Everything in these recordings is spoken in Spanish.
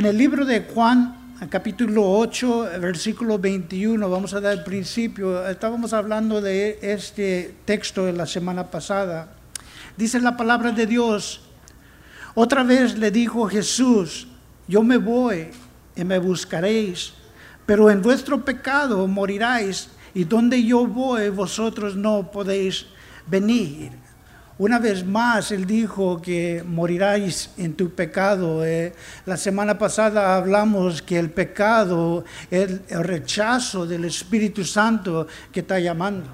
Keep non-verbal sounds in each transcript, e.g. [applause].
En el libro de Juan, capítulo 8, versículo 21, vamos a dar el principio. Estábamos hablando de este texto de la semana pasada. Dice la palabra de Dios. Otra vez le dijo Jesús, yo me voy y me buscaréis, pero en vuestro pecado moriráis, y donde yo voy vosotros no podéis venir. Una vez más, Él dijo que moriráis en tu pecado. Eh. La semana pasada hablamos que el pecado es el rechazo del Espíritu Santo que está llamando.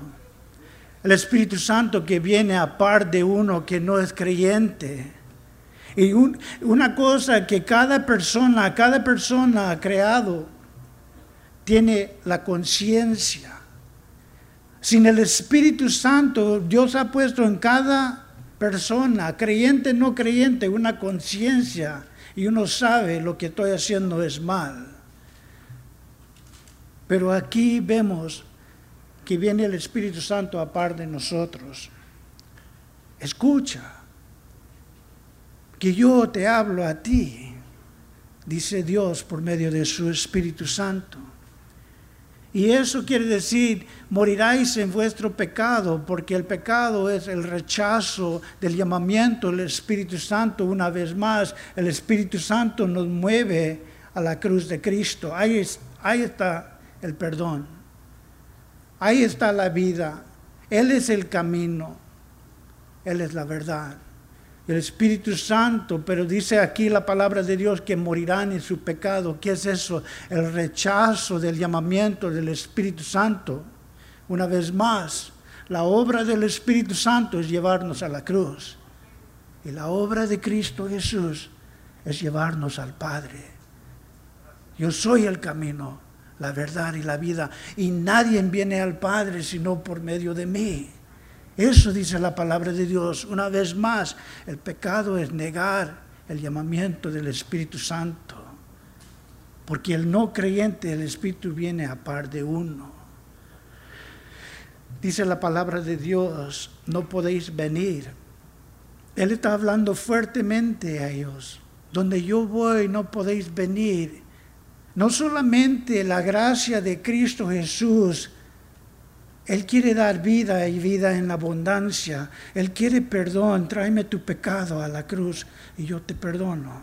El Espíritu Santo que viene a par de uno que no es creyente. Y una cosa que cada persona, cada persona creado, tiene la conciencia sin el Espíritu Santo, Dios ha puesto en cada persona, creyente no creyente, una conciencia y uno sabe lo que estoy haciendo es mal. Pero aquí vemos que viene el Espíritu Santo a par de nosotros. Escucha, que yo te hablo a ti, dice Dios por medio de su Espíritu Santo. Y eso quiere decir, moriráis en vuestro pecado, porque el pecado es el rechazo del llamamiento del Espíritu Santo. Una vez más, el Espíritu Santo nos mueve a la cruz de Cristo. Ahí, ahí está el perdón. Ahí está la vida. Él es el camino. Él es la verdad el Espíritu Santo, pero dice aquí la palabra de Dios que morirán en su pecado. ¿Qué es eso? El rechazo del llamamiento del Espíritu Santo. Una vez más, la obra del Espíritu Santo es llevarnos a la cruz. Y la obra de Cristo Jesús es llevarnos al Padre. Yo soy el camino, la verdad y la vida. Y nadie viene al Padre sino por medio de mí. Eso dice la palabra de Dios. Una vez más, el pecado es negar el llamamiento del Espíritu Santo. Porque el no creyente, el Espíritu viene a par de uno. Dice la palabra de Dios, no podéis venir. Él está hablando fuertemente a ellos. Donde yo voy no podéis venir. No solamente la gracia de Cristo Jesús él quiere dar vida y vida en abundancia. Él quiere perdón. Tráeme tu pecado a la cruz y yo te perdono.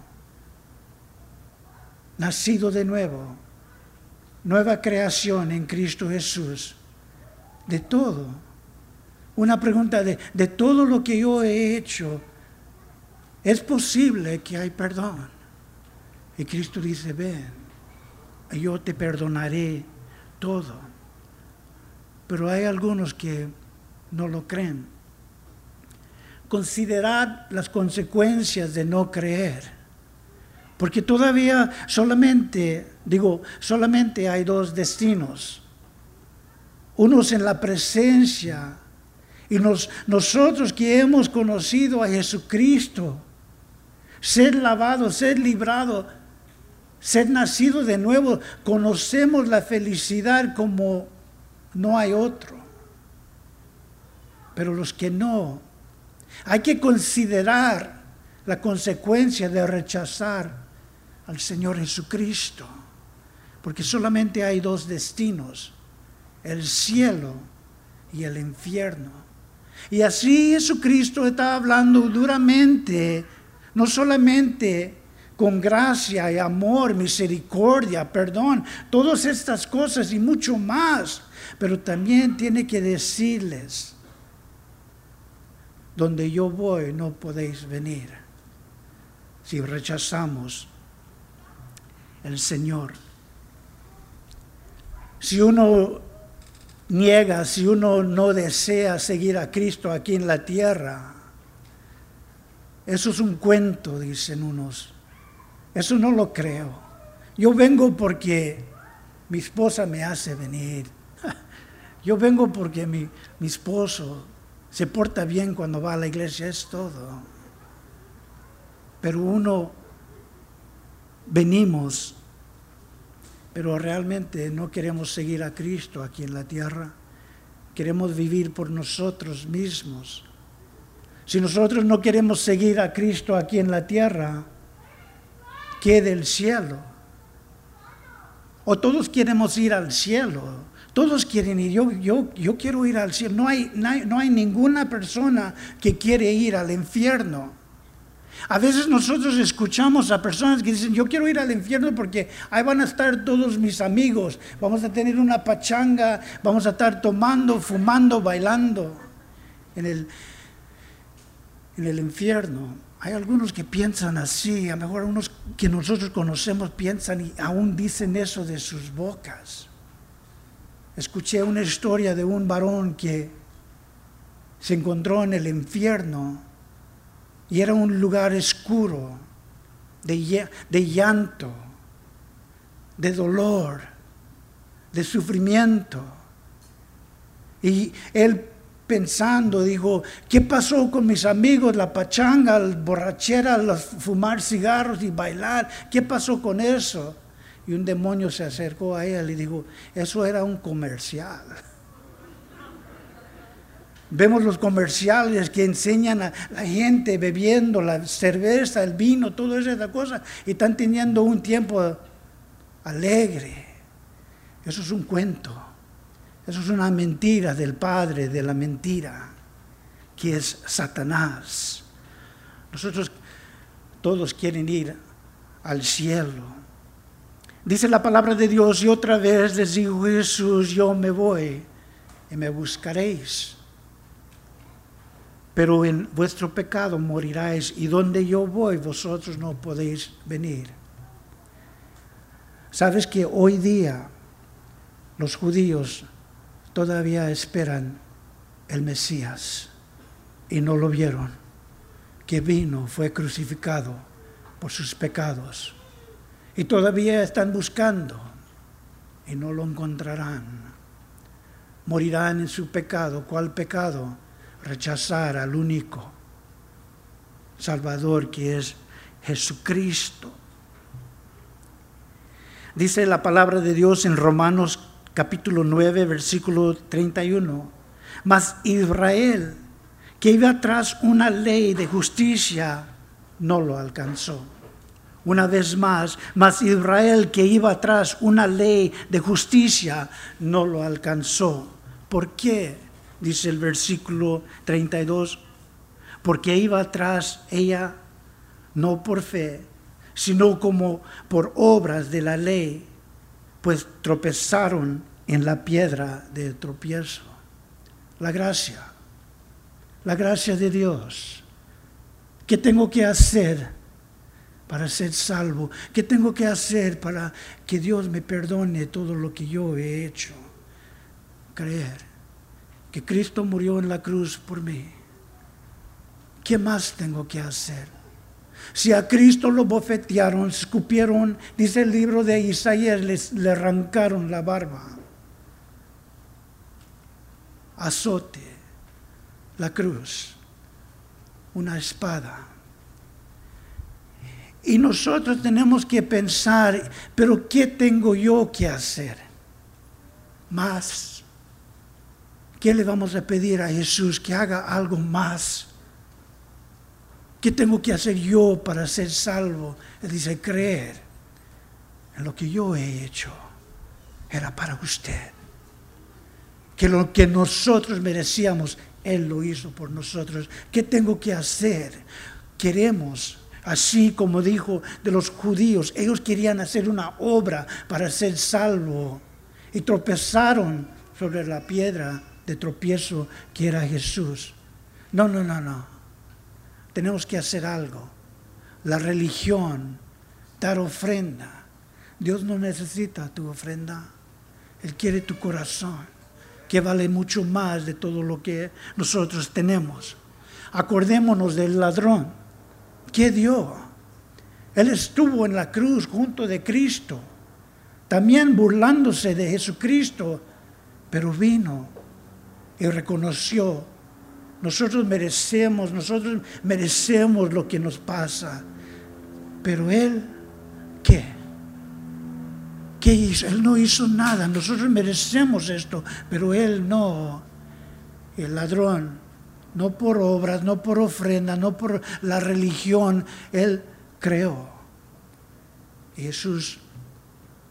Nacido de nuevo. Nueva creación en Cristo Jesús. De todo. Una pregunta de, de todo lo que yo he hecho. Es posible que hay perdón. Y Cristo dice, ven, yo te perdonaré todo pero hay algunos que no lo creen. Considerad las consecuencias de no creer, porque todavía solamente, digo, solamente hay dos destinos. Unos en la presencia y nosotros que hemos conocido a Jesucristo, ser lavado, ser librado, ser nacido de nuevo, conocemos la felicidad como no hay otro. Pero los que no, hay que considerar la consecuencia de rechazar al Señor Jesucristo, porque solamente hay dos destinos, el cielo y el infierno. Y así Jesucristo está hablando duramente, no solamente con gracia y amor, misericordia, perdón, todas estas cosas y mucho más pero también tiene que decirles, donde yo voy no podéis venir si rechazamos el Señor. Si uno niega, si uno no desea seguir a Cristo aquí en la tierra, eso es un cuento, dicen unos. Eso no lo creo. Yo vengo porque mi esposa me hace venir. [laughs] Yo vengo porque mi, esposo se porta bien cuando va a la iglesia, es todo. Pero uno venimos, pero realmente no queremos seguir a Cristo aquí en la tierra. Queremos vivir por nosotros mismos. Si nosotros no queremos seguir a Cristo aquí en la tierra, que del cielo. O todos queremos ir al cielo. Todos quieren ir. Yo, yo, yo quiero ir al cielo. No hay, no hay, no hay ninguna persona que quiere ir al infierno. A veces nosotros escuchamos a personas que dicen, yo quiero ir al infierno porque ahí van a estar todos mis amigos, vamos a tener una pachanga, vamos a estar tomando, fumando, bailando en el, en el infierno. Hay algunos que piensan así, a lo mejor unos que nosotros conocemos piensan y aún dicen eso de sus bocas. Escuché una historia de un varón que se encontró en el infierno y era un lugar oscuro, de, de llanto, de dolor, de sufrimiento. Y él pensando, dijo, ¿qué pasó con mis amigos? La pachanga, la borrachera, fumar cigarros y bailar, ¿qué pasó con eso? Y un demonio se acercó a él y dijo, eso era un comercial. Vemos los comerciales que enseñan a la gente bebiendo la cerveza, el vino, todo esa cosa, y están teniendo un tiempo alegre. Eso es un cuento. Eso es una mentira del padre de la mentira, que es Satanás. Nosotros todos quieren ir al cielo. Dice la palabra de Dios y otra vez les dijo Jesús, yo me voy y me buscaréis pero en vuestro pecado moriráis y donde yo voy vosotros no podéis venir. Sabes que hoy día los judíos todavía esperan el Mesías y no lo vieron, que vino, fue crucificado por sus pecados y todavía están buscando y no lo encontrarán. Morirán en su pecado. ¿Cuál pecado? rechazar al único Salvador que es Jesucristo. Dice la palabra de Dios en Romanos capítulo 9, versículo 31. Mas Israel, que iba tras una ley de justicia, no lo alcanzó. Una vez más, mas Israel que iba atrás una ley de justicia no lo alcanzó. ¿Por qué? dice el versículo 32, porque iba atrás ella no por fe, sino como por obras de la ley, pues tropezaron en la piedra de tropiezo. La gracia, la gracia de Dios. ¿Qué tengo que hacer para ser salvo? ¿Qué tengo que hacer para que Dios me perdone todo lo que yo he hecho? Creer que Cristo murió en la cruz por mí. ¿Qué más tengo que hacer? Si a Cristo lo bofetearon, escupieron, dice el libro de Isaías, les, le arrancaron la barba. Azote, la cruz, una espada. Y nosotros tenemos que pensar, pero ¿qué tengo yo que hacer? Más ¿Qué le vamos a pedir a Jesús? Que haga algo más. ¿Qué tengo que hacer yo para ser salvo? Él dice, creer en lo que yo he hecho. Era para usted. Que lo que nosotros merecíamos, Él lo hizo por nosotros. ¿Qué tengo que hacer? Queremos Así como dijo de los judíos, ellos querían hacer una obra para ser salvo y tropezaron sobre la piedra de tropiezo que era Jesús. No, no, no, no. Tenemos que hacer algo. La religión, dar ofrenda. Dios no necesita tu ofrenda. Él quiere tu corazón, que vale mucho más de todo lo que nosotros tenemos. Acordémonos del ladrón. ¿Qué dio? Él estuvo en la cruz junto de Cristo, también burlándose de Jesucristo, pero vino y reconoció, nosotros merecemos, nosotros merecemos lo que nos pasa, pero Él, ¿qué? ¿Qué hizo? Él no hizo nada, nosotros merecemos esto, pero Él no. El ladrón, no por obras, no por ofrenda, no por la religión, Él creó. Jesús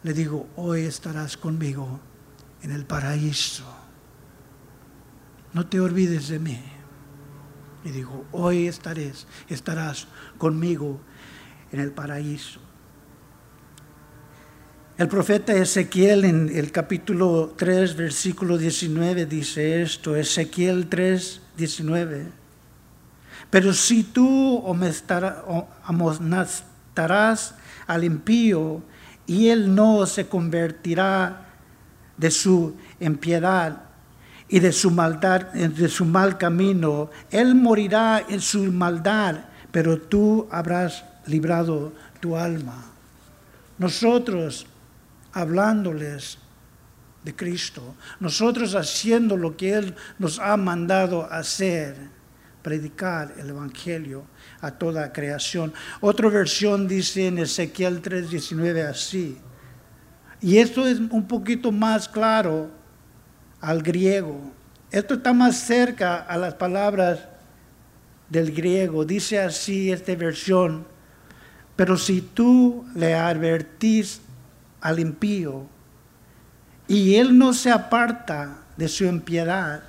le dijo, hoy estarás conmigo en el paraíso. No te olvides de mí. Y dijo, hoy estarás, estarás conmigo en el paraíso. El profeta Ezequiel en el capítulo 3, versículo 19 dice esto, Ezequiel 3, 19. Pero si tú amonestarás al impío y él no se convertirá de su impiedad y de su maldad, de su mal camino, él morirá en su maldad, pero tú habrás librado tu alma. Nosotros hablándoles de Cristo, nosotros haciendo lo que Él nos ha mandado hacer, predicar el Evangelio a toda creación. Otra versión dice en Ezequiel 3:19 así, y esto es un poquito más claro al griego, esto está más cerca a las palabras del griego, dice así esta versión, pero si tú le advertís al impío y él no se aparta de su impiedad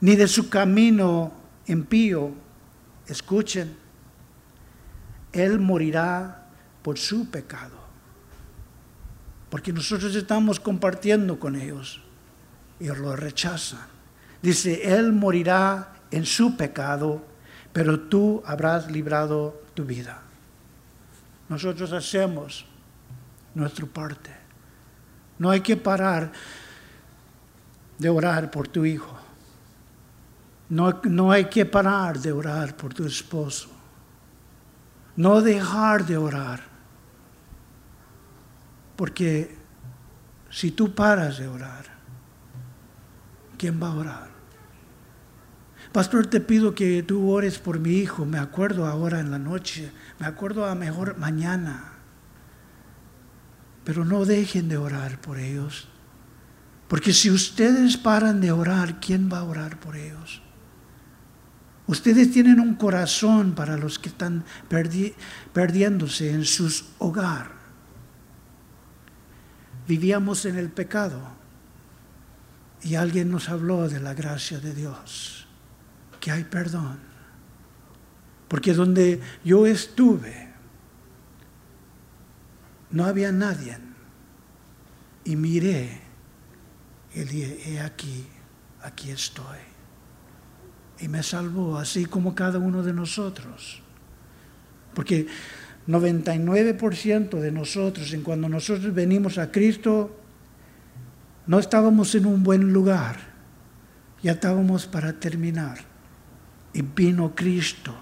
ni de su camino impío, escuchen, él morirá por su pecado. Porque nosotros estamos compartiendo con ellos y lo rechazan. Dice, él morirá en su pecado, pero tú habrás librado tu vida. Nosotros hacemos nuestra parte. No hay que parar de orar por tu hijo. No, no hay que parar de orar por tu esposo. No dejar de orar. Porque si tú paras de orar, ¿quién va a orar? Pastor, te pido que tú ores por mi hijo. Me acuerdo ahora en la noche. Me acuerdo a mejor mañana. Pero no dejen de orar por ellos. Porque si ustedes paran de orar, ¿quién va a orar por ellos? Ustedes tienen un corazón para los que están perdiéndose en sus hogar. Vivíamos en el pecado y alguien nos habló de la gracia de Dios, que hay perdón. Porque donde yo estuve, no había nadie. Y miré y dije, he aquí, aquí estoy. Y me salvó, así como cada uno de nosotros. Porque 99% de nosotros, en cuando nosotros venimos a Cristo, no estábamos en un buen lugar, ya estábamos para terminar. Y vino Cristo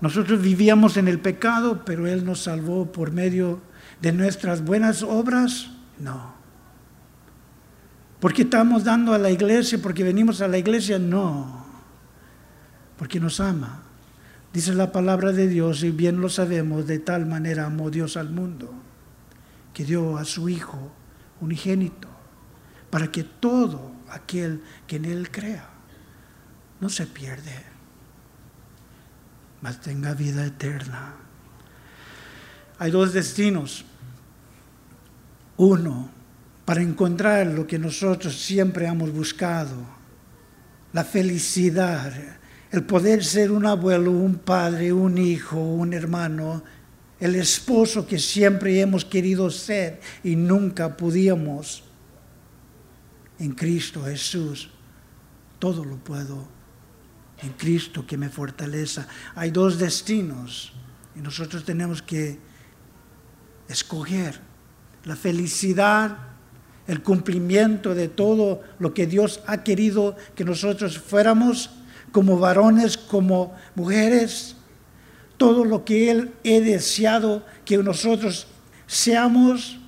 nosotros vivíamos en el pecado, pero Él nos salvó por medio de nuestras buenas obras. No. Porque estamos dando a la iglesia, porque venimos a la iglesia, no. Porque nos ama. Dice la palabra de Dios, y bien lo sabemos, de tal manera amó Dios al mundo, que dio a su Hijo unigénito, para que todo aquel que en Él crea no se pierde mas tenga vida eterna. Hay dos destinos. Uno, para encontrar lo que nosotros siempre hemos buscado, la felicidad, el poder ser un abuelo, un padre, un hijo, un hermano, el esposo que siempre hemos querido ser y nunca pudimos. En Cristo Jesús, todo lo puedo en Cristo que me fortalece. Hay dos destinos y nosotros tenemos que escoger la felicidad, el cumplimiento de todo lo que Dios ha querido que nosotros fuéramos como varones, como mujeres, todo lo que Él ha deseado que nosotros seamos,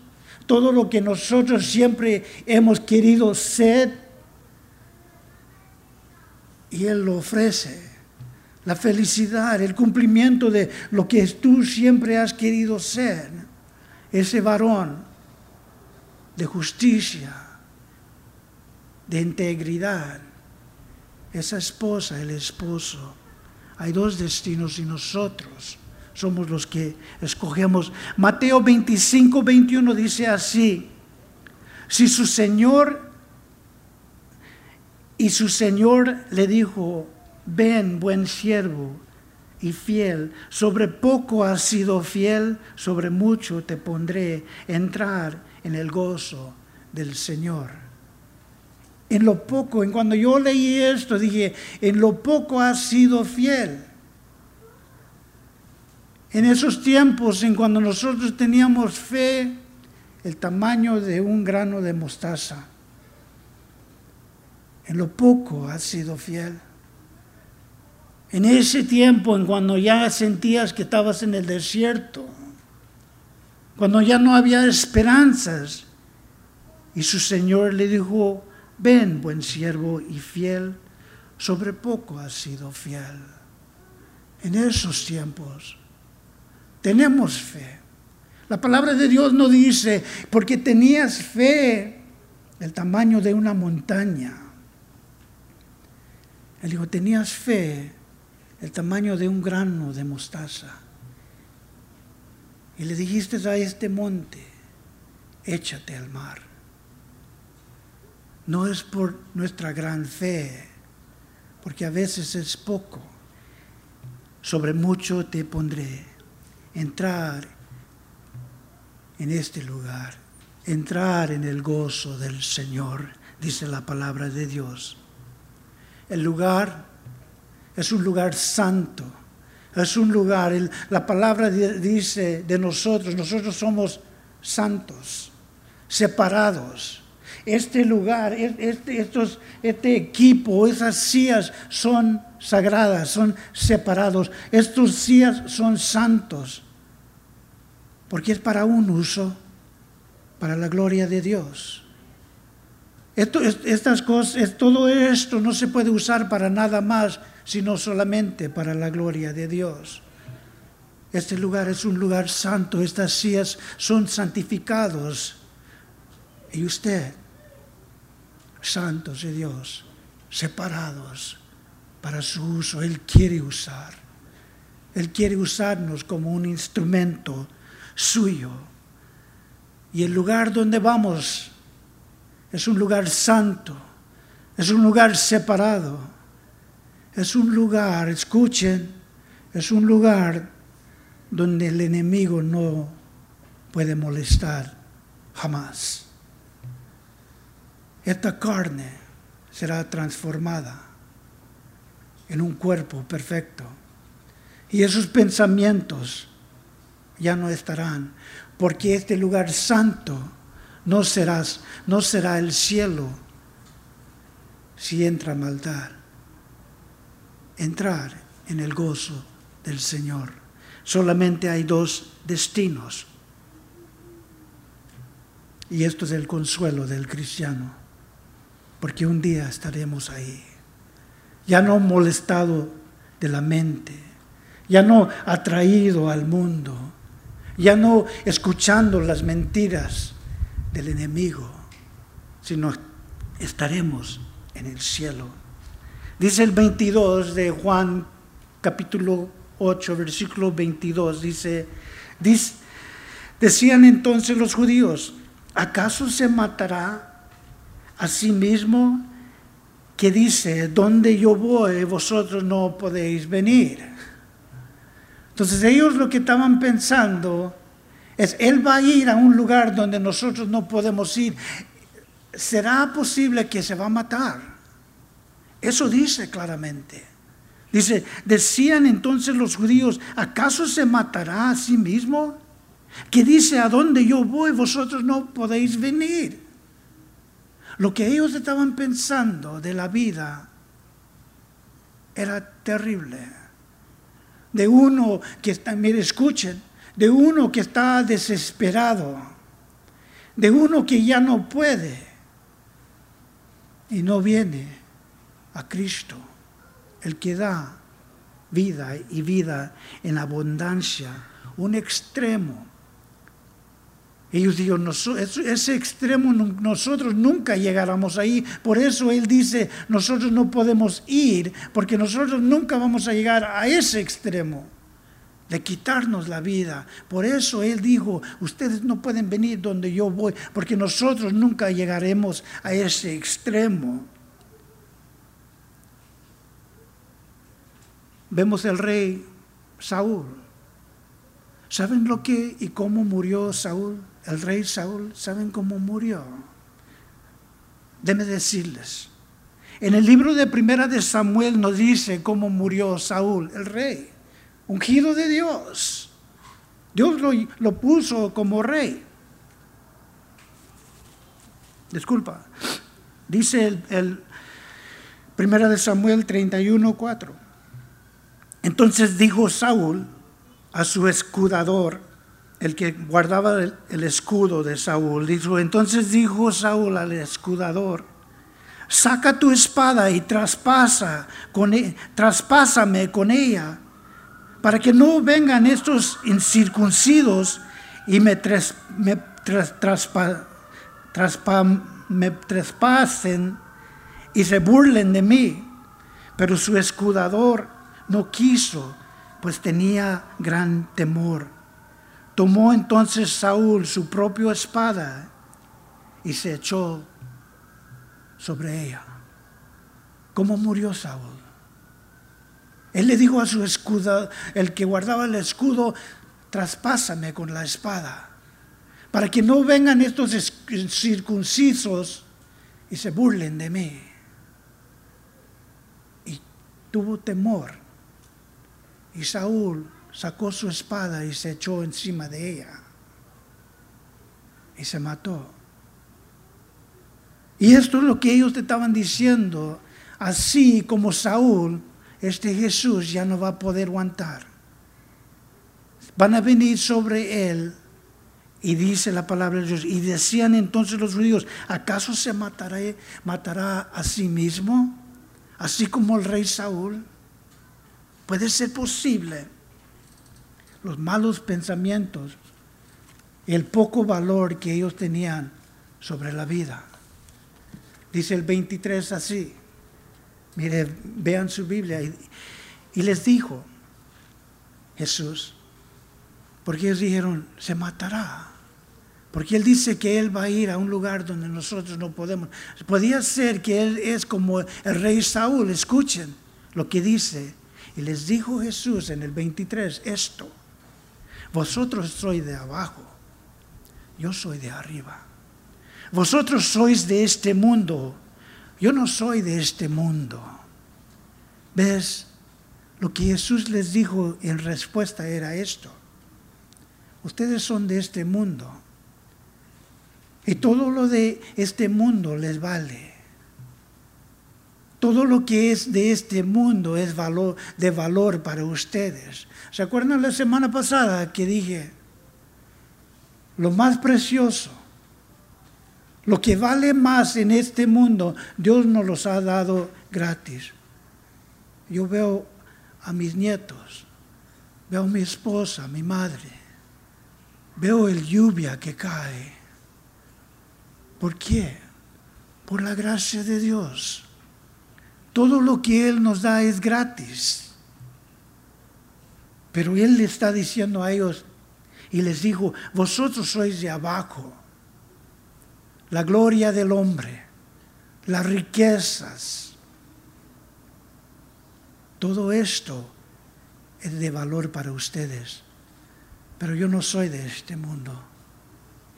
todo lo que nosotros siempre hemos querido ser y Él lo ofrece. La felicidad, el cumplimiento de lo que tú siempre has querido ser. Ese varón de justicia, de integridad. Esa esposa, el esposo. Hay dos destinos y nosotros somos los que escogemos. Mateo 25, 21 dice así, si su Señor y su Señor le dijo, ven buen siervo y fiel, sobre poco has sido fiel, sobre mucho te pondré entrar en el gozo del Señor. En lo poco, en cuando yo leí esto, dije, en lo poco has sido fiel. En esos tiempos, en cuando nosotros teníamos fe, el tamaño de un grano de mostaza, en lo poco has sido fiel. En ese tiempo, en cuando ya sentías que estabas en el desierto, cuando ya no había esperanzas, y su Señor le dijo, ven, buen siervo y fiel, sobre poco has sido fiel. En esos tiempos tenemos fe. La palabra de Dios no dice, porque tenías fe del tamaño de una montaña. Él dijo, tenías fe el tamaño de un grano de mostaza. Y le dijiste a este monte, échate al mar. No es por nuestra gran fe, porque a veces es poco. Sobre mucho te pondré. Entrar en este lugar, entrar en el gozo del Señor, dice la palabra de Dios. El lugar es un lugar santo, es un lugar, la palabra dice de nosotros, nosotros somos santos, separados. Este lugar, este, estos, este equipo, esas sillas son sagradas, son separados. Estos sillas son santos, porque es para un uso, para la gloria de Dios. Estas cosas, todo esto no se puede usar para nada más sino solamente para la gloria de Dios. Este lugar es un lugar santo, estas sillas son santificados. Y usted, santos de Dios, separados para su uso, Él quiere usar. Él quiere usarnos como un instrumento suyo. Y el lugar donde vamos es un lugar santo, es un lugar separado es un lugar, escuchen, es un lugar donde el enemigo no puede molestar jamás. Esta carne será transformada en un cuerpo perfecto. Y esos pensamientos ya no estarán, porque este lugar santo no, no será el cielo si entra maldad entrar en el gozo del Señor. Solamente hay dos destinos. Y esto es el consuelo del cristiano, porque un día estaremos ahí, ya no molestado de la mente, ya no atraído al mundo, ya no escuchando las mentiras del enemigo, sino estaremos en el cielo. Dice el 22 de Juan capítulo 8, versículo 22, dice, decían entonces los judíos, ¿acaso se matará a sí mismo que dice, donde yo voy vosotros no podéis venir? Entonces ellos lo que estaban pensando es, Él va a ir a un lugar donde nosotros no podemos ir. ¿Será posible que se va a matar? Eso dice claramente. Dice, decían entonces los judíos, ¿acaso se matará a sí mismo? Que dice, a donde yo voy vosotros no podéis venir. Lo que ellos estaban pensando de la vida era terrible. De uno que está, mire, escuchen, de uno que está desesperado, de uno que ya no puede y no viene a Cristo, el que da vida y vida en abundancia, un extremo. Ellos dijeron, ese extremo nosotros nunca llegáramos ahí. Por eso Él dice, nosotros no podemos ir, porque nosotros nunca vamos a llegar a ese extremo. de quitarnos la vida. Por eso Él dijo, ustedes no pueden venir donde yo voy, porque nosotros nunca llegaremos a ese extremo. Vemos el rey Saúl. ¿Saben lo que y cómo murió Saúl? El rey Saúl, ¿saben cómo murió? Déme decirles. En el libro de Primera de Samuel nos dice cómo murió Saúl, el rey ungido de Dios. Dios lo, puso como rey. Disculpa. Dice el, el Primera de Samuel 31, 4. Entonces dijo Saúl a su escudador, el que guardaba el, escudo de Saúl, dijo, entonces dijo Saúl al escudador, saca tu espada y traspasa con, e, traspásame con ella para que no vengan estos incircuncidos y me traspasen y se burlen de mí. Pero su escudador no quiso, pues tenía gran temor. Tomó entonces Saúl su propia espada y se echó sobre ella. ¿Cómo murió Saúl? Él le dijo a su escudo, el que guardaba el escudo, traspásame con la espada, para que no vengan estos circuncisos y se burlen de mí. Y tuvo temor. Y Saúl sacó su espada y se echó encima de ella. Y se mató. Y esto es lo que ellos te estaban diciendo. Así como Saúl este Jesús ya no va a poder aguantar. Van a venir sobre él y dice la palabra de Dios. Y decían entonces los judíos, ¿acaso se matará, matará a sí mismo? Así como el rey Saúl. Puede ser posible. Los malos pensamientos el poco valor que ellos tenían sobre la vida. Dice el 23 así. Mire, vean su Biblia. Y, les dijo Jesús, porque ellos dijeron, se matará. Porque Él dice que Él va a ir a un lugar donde nosotros no podemos. Podía ser que Él es como el rey Saúl. Escuchen lo que dice. Y les dijo Jesús en el 23 esto. Vosotros sois de abajo. Yo soy de arriba. Vosotros sois de este mundo yo no soy de este mundo. ¿Ves? Lo que Jesús les dijo en respuesta era esto. Ustedes son de este mundo. Y todo lo de este mundo les vale. Todo lo que es de este mundo es valor, de valor para ustedes. ¿Se acuerdan la semana pasada que dije, lo más precioso lo que vale más en este mundo, Dios nos los ha dado gratis. Yo veo a mis nietos, veo a mi esposa, a mi madre, veo el lluvia que cae. ¿Por qué? Por la gracia de Dios. Todo lo que Él nos da es gratis. Pero Él le está diciendo a ellos y les dijo, vosotros sois de abajo la gloria del hombre, las riquezas. Todo esto es de valor para ustedes. Pero yo no soy de este mundo.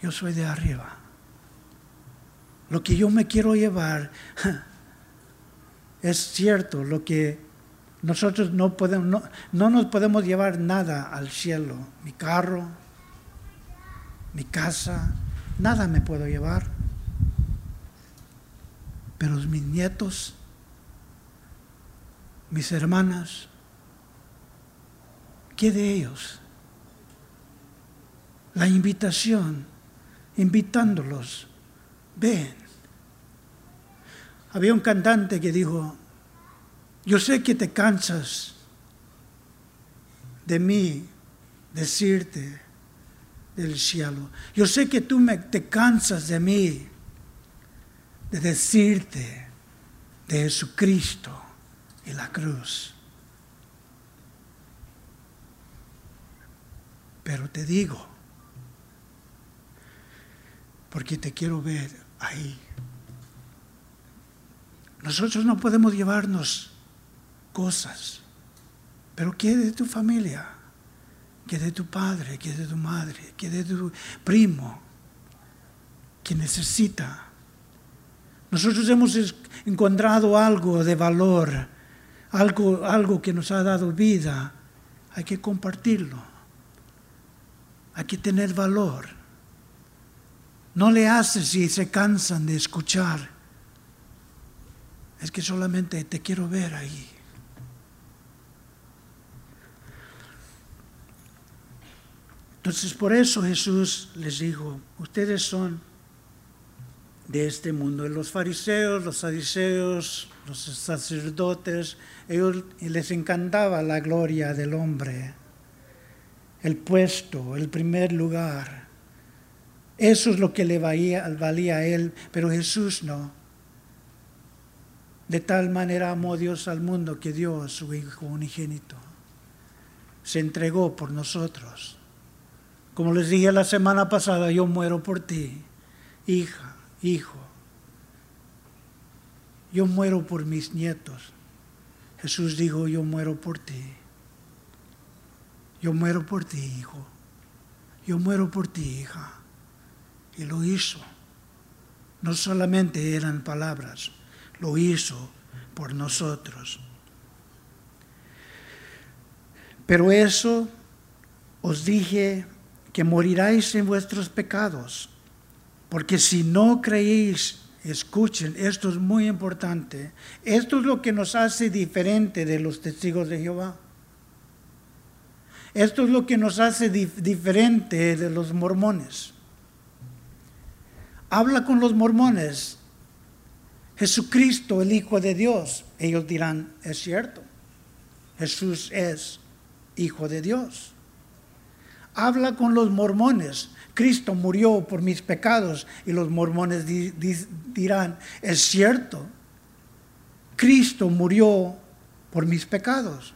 Yo soy de arriba. Lo que yo me quiero llevar [laughs] es cierto, lo que nosotros no podemos, no, no nos podemos llevar nada al cielo. Mi carro, mi casa, nada me puedo llevar. Pero mis nietos, mis hermanas, ¿qué de ellos? La invitación, invitándolos, ven. Había un cantante que dijo, yo sé que te cansas de mí decirte del cielo. Yo sé que tú me, te cansas de mí de decirte de Jesucristo y la cruz. pero te digo, porque te quiero ver ahí. Nosotros no podemos llevarnos cosas, pero ¿qué de tu familia? ¿Qué de tu padre? ¿Qué de tu madre? ¿Qué de tu primo que necesita? Nosotros hemos encontrado algo de valor, algo, algo que nos ha dado vida. Hay que compartirlo. Hay que tener valor. No le haces si se cansan de escuchar. Es que solamente te quiero ver ahí. Entonces por eso Jesús les dijo, ustedes son de este mundo. Los fariseos, los saduceos, los sacerdotes, ellos les encantaba la gloria del hombre, el puesto, el primer lugar. Eso es lo que le valía, valía a él, pero Jesús no. De tal manera amó Dios al mundo que dio a su Hijo unigénito. Se entregó por nosotros. Como les dije la semana pasada, yo muero por ti, hija hijo, yo muero por mis nietos. Jesús dijo, yo muero por ti. Yo muero por ti, hijo. Yo muero por ti, hija. Y lo hizo. No solamente eran palabras, lo hizo por nosotros. Pero eso os dije que moriráis en vuestros pecados porque si no creéis, escuchen, esto es muy importante. Esto es lo que nos hace diferente de los testigos de Jehová. Esto es lo que nos hace diferente de los mormones. Habla con los mormones. Jesucristo, el Hijo de Dios. Ellos dirán, es cierto. Jesús es Hijo de Dios. Habla con los mormones. Cristo murió por mis pecados. Y los mormones dirán, es cierto, Cristo murió por mis pecados.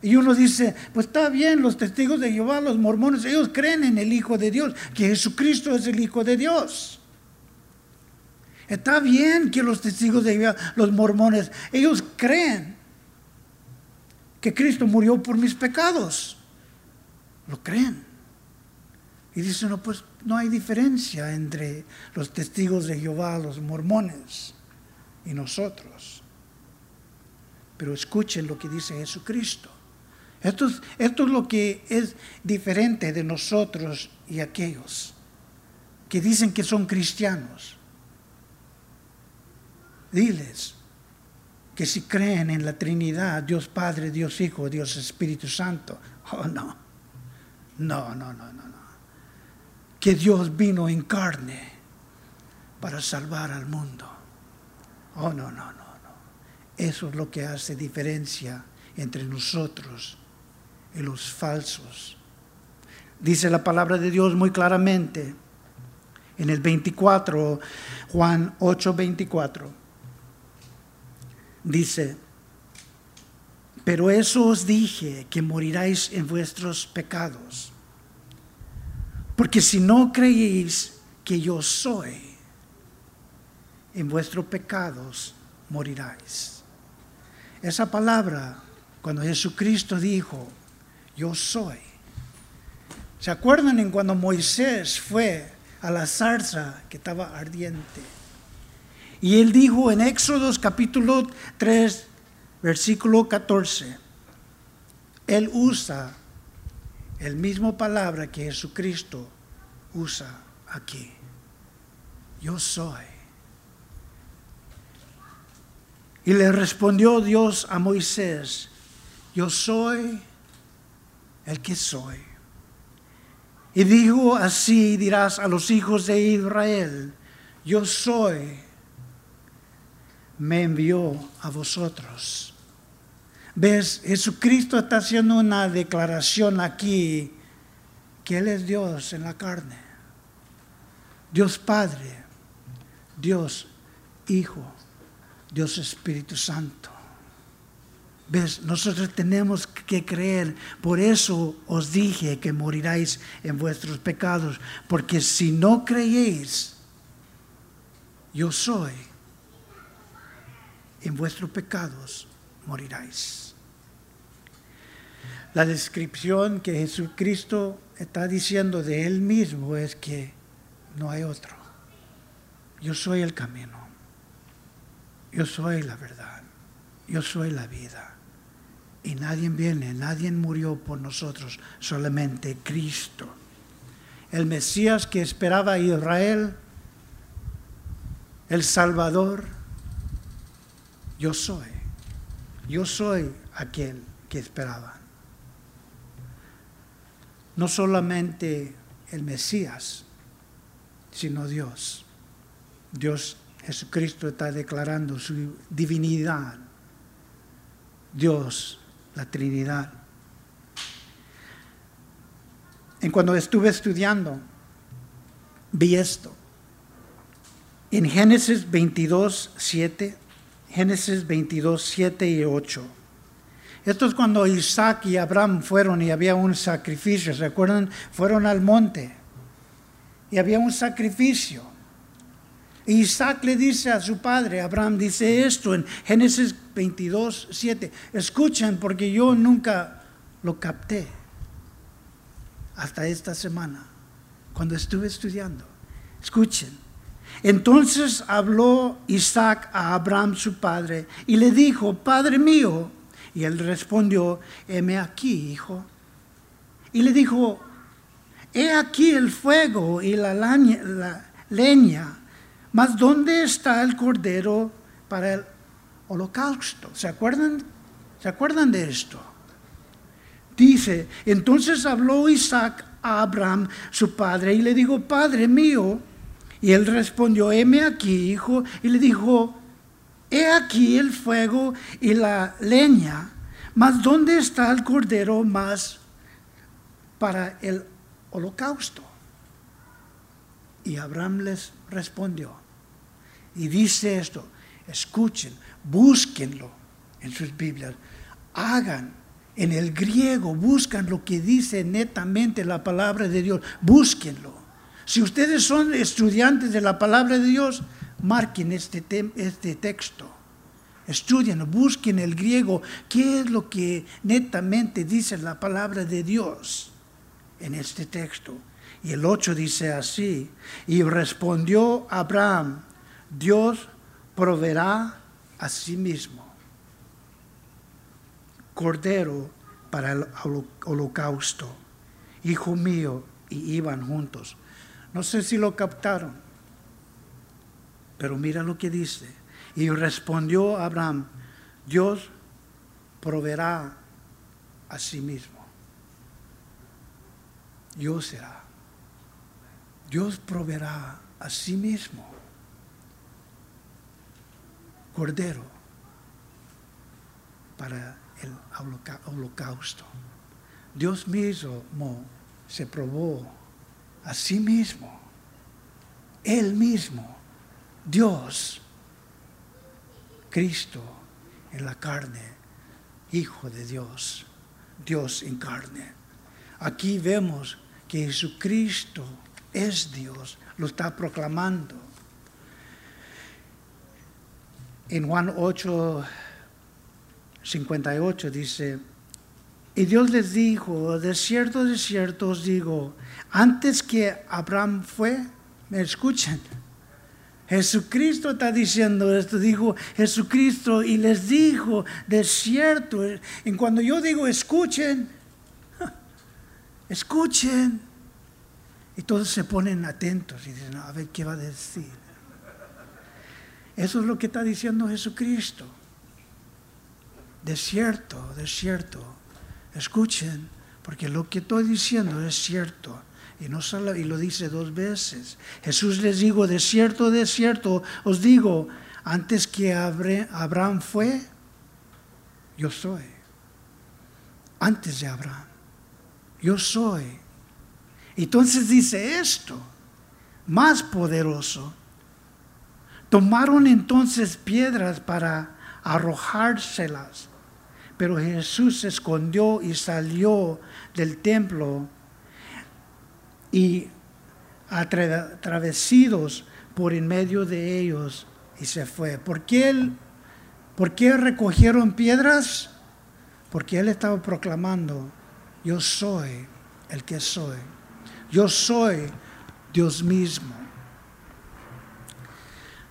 Y uno dice, pues está bien, los testigos de Jehová, los mormones, ellos creen en el Hijo de Dios, que Jesucristo es el Hijo de Dios. Está bien que los testigos de Jehová, los mormones, ellos creen que Cristo murió por mis pecados. Lo creen. Y dice, no, pues no hay diferencia entre los testigos de Jehová, los mormones y nosotros. Pero escuchen lo que dice Jesucristo. Esto es, esto es lo que es diferente de nosotros y aquellos que dicen que son cristianos. Diles que si creen en la Trinidad, Dios Padre, Dios Hijo, Dios Espíritu Santo, oh no, no, no, no, no que Dios vino en carne para salvar al mundo. Oh, no, no, no, no. Eso es lo que hace diferencia entre nosotros y los falsos. Dice la palabra de Dios muy claramente en el 24, Juan 8, 24. Dice, pero eso os dije que moriráis en vuestros pecados porque si no creéis que yo soy, en vuestros pecados moriráis. Esa palabra, cuando Jesucristo dijo, yo soy. ¿Se acuerdan en cuando Moisés fue a la zarza que estaba ardiente? Y él dijo en Éxodos capítulo 3, versículo 14, él usa el mismo palabra que Jesucristo usa aquí. Yo soy. Y le respondió Dios a Moisés, yo soy el que soy. Y dijo así, dirás a los hijos de Israel, yo soy, me envió a vosotros. ¿Ves? Jesucristo está haciendo una declaración aquí que Él es Dios en la carne. Dios Padre, Dios Hijo, Dios Espíritu Santo. ¿Ves? Nosotros tenemos que creer. Por eso os dije que moriráis en vuestros pecados. Porque si no creéis, yo soy, en vuestros pecados moriráis. La descripción que Jesucristo está diciendo de Él mismo es que no hay otro. Yo soy el camino. Yo soy la verdad. Yo soy la vida. Y nadie viene, nadie murió por nosotros, solamente Cristo. El Mesías que esperaba Israel, el Salvador, yo soy. Yo soy aquel que esperaba. No solamente el Mesías, sino Dios. Dios Jesucristo está declarando su divinidad. Dios, la Trinidad. En cuando estuve estudiando, vi esto. En Génesis 22, 7, Génesis 22, 7 y 8. Esto es cuando Isaac y Abraham fueron y había un sacrificio, ¿se acuerdan? Fueron al monte y había un sacrificio. Isaac le dice a su padre, Abraham dice esto en Génesis 22, 7. Escuchen porque yo nunca lo capté hasta esta semana, cuando estuve estudiando. Escuchen. Entonces habló Isaac a Abraham su padre y le dijo, Padre mío. Y él respondió, heme aquí, hijo. Y le dijo, he aquí el fuego y la, la leña mas ¿dónde está el cordero para el holocausto? ¿Se acuerdan? ¿Se acuerdan de esto? Dice, entonces habló Isaac a Abraham, su padre, y le dijo, Padre mío. Y él respondió, heme aquí, hijo. Y le dijo, he aquí el fuego y la leña, mas ¿dónde está el cordero más para el holocausto? Y Abraham les respondió, y dice esto, escuchen, búsquenlo en sus Biblias, hagan en el griego, buscan lo que dice netamente la palabra de Dios, búsquenlo. Si ustedes son estudiantes de la palabra de Dios, marquen este, este texto. Estudienlo, busquen el griego, qué es lo que netamente dice la palabra de Dios en este texto. Y el 8 dice así, y respondió Abraham, Dios proveerá a sí mismo cordero para el holocausto. Hijo mío, y iban juntos. No sé si lo captaron, pero mira lo que dice. Y respondió Abraham, Dios proveerá a sí mismo. Dios será. Dios proveerá a sí mismo cordero para el holocausto. Dios mismo se probó a sí mismo, Él mismo, Dios, Cristo en la carne, Hijo de Dios, Dios en carne. Aquí vemos que Jesucristo es Dios, lo está proclamando en Juan 8, 58 dice, y Dios les dijo, de cierto, de cierto os digo, antes que Abraham fue, me escuchan. Jesucristo está diciendo esto, dijo Jesucristo y les dijo, de cierto, en cuando yo digo escuchen, [laughs] escuchen, y todos se ponen atentos y dicen, a ver qué va a decir. Eso es lo que está diciendo Jesucristo. De cierto, de cierto. Escuchen, porque lo que estoy diciendo es cierto. Y, no solo, y lo dice dos veces. Jesús les dijo, de cierto, de cierto, os digo, antes que Abraham fue, yo soy. Antes de Abraham, yo soy. Entonces dice esto, más poderoso Tomaron entonces piedras para arrojárselas, Pero Jesús se escondió y salió del templo y atravesidos por en medio de ellos y se fue. ¿Por qué, él, ¿Por qué recogieron piedras? Porque él estaba proclamando, yo soy el que soy. Yo soy Dios mismo.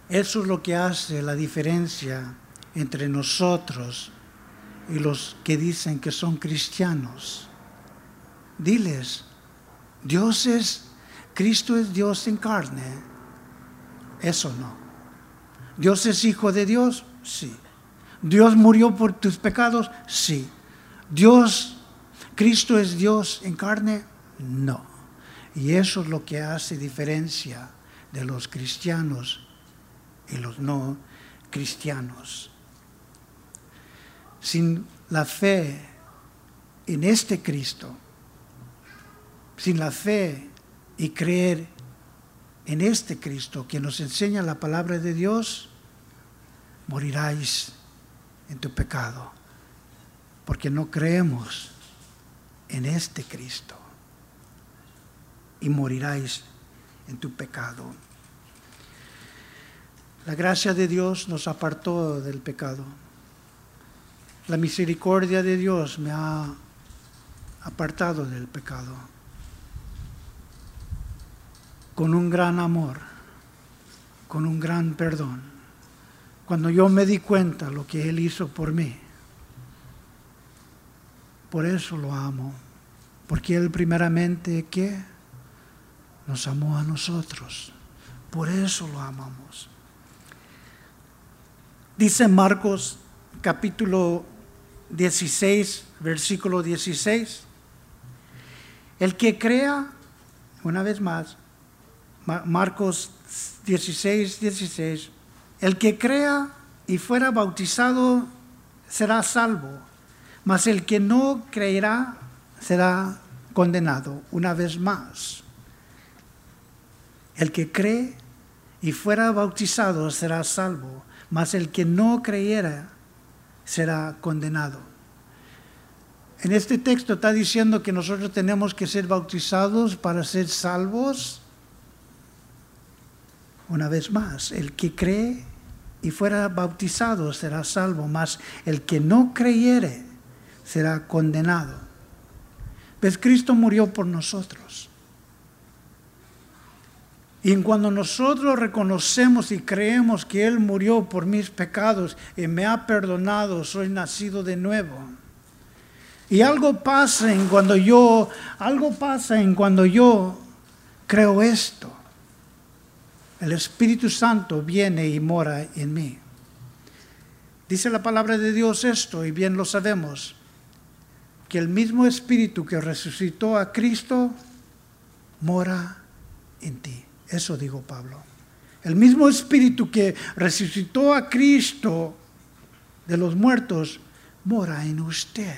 Eso es lo que hace la diferencia entre nosotros y los que dicen que son cristianos. Diles, Dios es, Cristo es Dios en carne. Eso no. Dios es hijo de Dios, sí. Dios murió por tus pecados, sí. Dios, Cristo es Dios en carne, no. Y eso es lo que hace diferencia de los cristianos y los no cristianos. Sin la fe en este Cristo, sin la fe y creer en este Cristo que nos enseña la palabra de Dios, moriráis en tu pecado, porque no creemos en este Cristo y moriráis en tu pecado. La gracia de Dios nos apartó del pecado. La misericordia de Dios me ha apartado del pecado. Con un gran amor, con un gran perdón. Cuando yo me di cuenta lo que Él hizo por mí. Por eso lo amo. Porque Él primeramente, ¿qué? Nos amó a nosotros. Por eso lo amamos. Dice Marcos capítulo 16, versículo 16. El que crea, una vez más, Marcos 16, 16, el que crea y fuera bautizado será salvo, mas el que no creerá será condenado. Una vez más, el que cree y fuera bautizado será salvo, mas el que no creyera será condenado. En este texto está diciendo que nosotros tenemos que ser bautizados para ser salvos. Una vez más, el que cree y fuera bautizado será salvo, mas el que no creyere será condenado. Pues Cristo murió por nosotros. Y cuando nosotros reconocemos y creemos que Él murió por mis pecados y me ha perdonado, soy nacido de nuevo. Y algo pasa en cuando yo, algo pasa en cuando yo creo esto. El Espíritu Santo viene y mora en mí. Dice la palabra de Dios esto, y bien lo sabemos, que el mismo Espíritu que resucitó a Cristo mora en ti. Eso dijo Pablo. El mismo espíritu que resucitó a Cristo de los muertos mora en usted.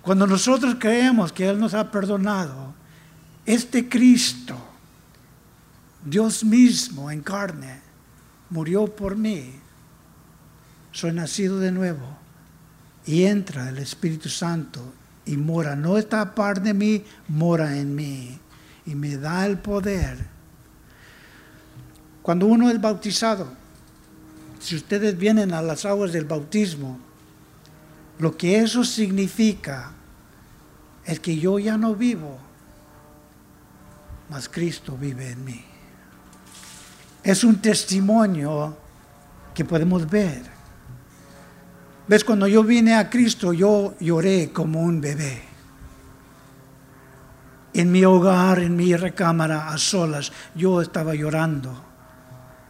Cuando nosotros creemos que Él nos ha perdonado, este Cristo, Dios mismo en carne, murió por mí. Soy nacido de nuevo y entra el Espíritu Santo y mora. No está aparte de mí, mora en mí y me da el poder. Cuando uno es bautizado, si ustedes vienen a las aguas del bautismo, lo que eso significa es que yo ya no vivo, mas Cristo vive en mí. Es un testimonio que podemos ver. ¿Ves? Cuando yo vine a Cristo, yo lloré como un bebé en mi hogar, en mi recámara, a solas, yo estaba llorando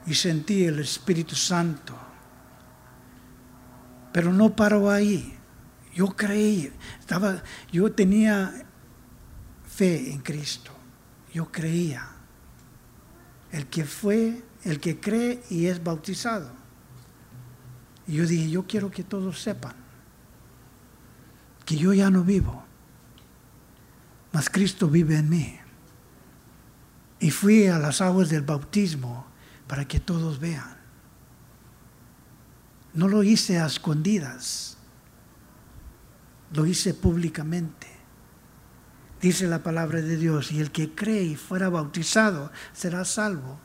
y sentí el Espíritu Santo. Pero no paró ahí. Yo creí, estaba, yo tenía fe en Cristo. Yo creía. El que fue, el que cree y es bautizado. Y yo dije, yo quiero que todos sepan que yo ya no vivo mas Cristo vive en mí. Y fui a las aguas del bautismo para que todos vean. No lo hice a escondidas. lo hice públicamente. Dice la palabra de Dios, y el que cree y fuera bautizado será salvo.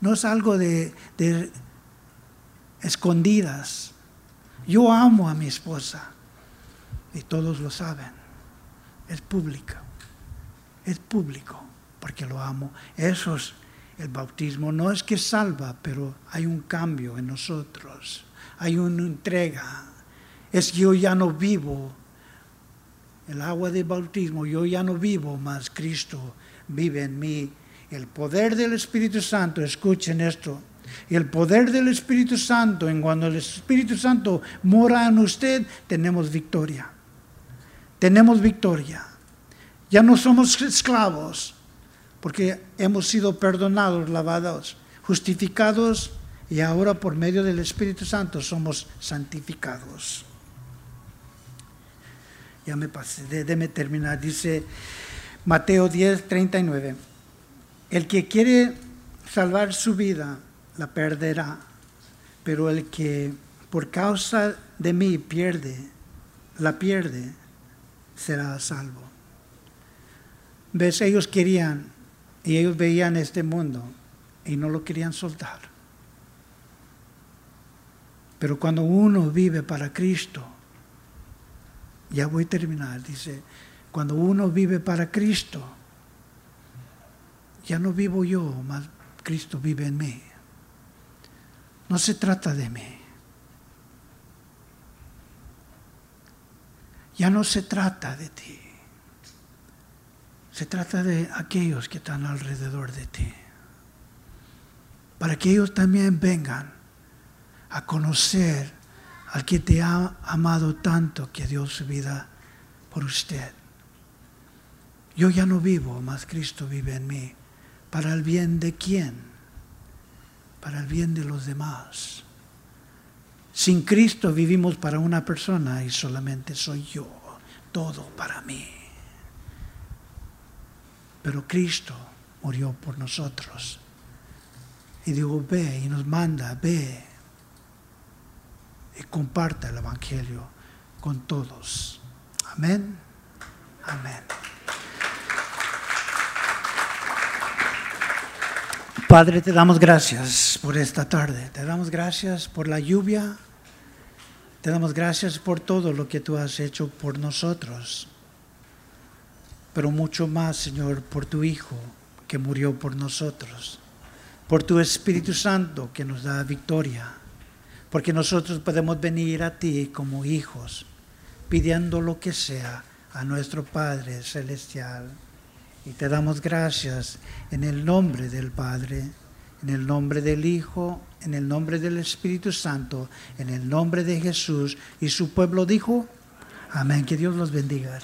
No es algo de, de escondidas. Yo amo a mi esposa y todos lo saben. Es público. Es público porque lo amo. Eso es el bautismo. No es que salva, pero hay un cambio en nosotros. Hay una entrega. Es que yo ya no vivo. El agua de bautismo, yo ya no vivo, más Cristo vive en mí. El poder del Espíritu Santo, escuchen esto, el poder del Espíritu Santo, en cuando el Espíritu Santo mora en usted, tenemos victoria. Tenemos victoria. Ya no somos esclavos, porque hemos sido perdonados, lavados, justificados y ahora por medio del Espíritu Santo somos santificados. Ya me pasé, déjeme terminar. Dice Mateo 10, 39. El que quiere salvar su vida la perderá, pero el que por causa de mí pierde, la pierde, será salvo. ¿Ves? Ellos querían y ellos veían este mundo y no lo querían soltar. Pero cuando uno vive para Cristo, ya voy a terminar, dice, cuando uno vive para Cristo, ya no vivo yo, más Cristo vive en mí. No se trata de mí. Ya no se trata de ti. Se trata de aquellos que están alrededor de ti. Para que ellos también vengan a conocer al que te ha amado tanto que dio su vida por usted. Yo ya no vivo, más Cristo vive en mí. ¿Para el bien de quién? para el bien de los demás. Sin Cristo vivimos para una persona y solamente soy yo, todo para mí. Pero Cristo murió por nosotros. Y digo, ve y nos manda, ve y comparta el Evangelio con todos. Amén. Amén. Padre, te damos gracias por esta tarde. Te damos gracias por la lluvia. Te damos gracias por todo lo que tú has hecho por nosotros. Pero mucho más, Señor, por tu Hijo que murió por nosotros. Por tu Espíritu Santo que nos da victoria. Porque nosotros podemos venir a ti como hijos, pidiendo lo que sea a nuestro Padre Celestial. Y te damos gracias en el nombre del Padre, en el nombre del Hijo, en el nombre del Espíritu Santo, en el nombre de Jesús. Y su pueblo dijo, amén, que Dios los bendiga.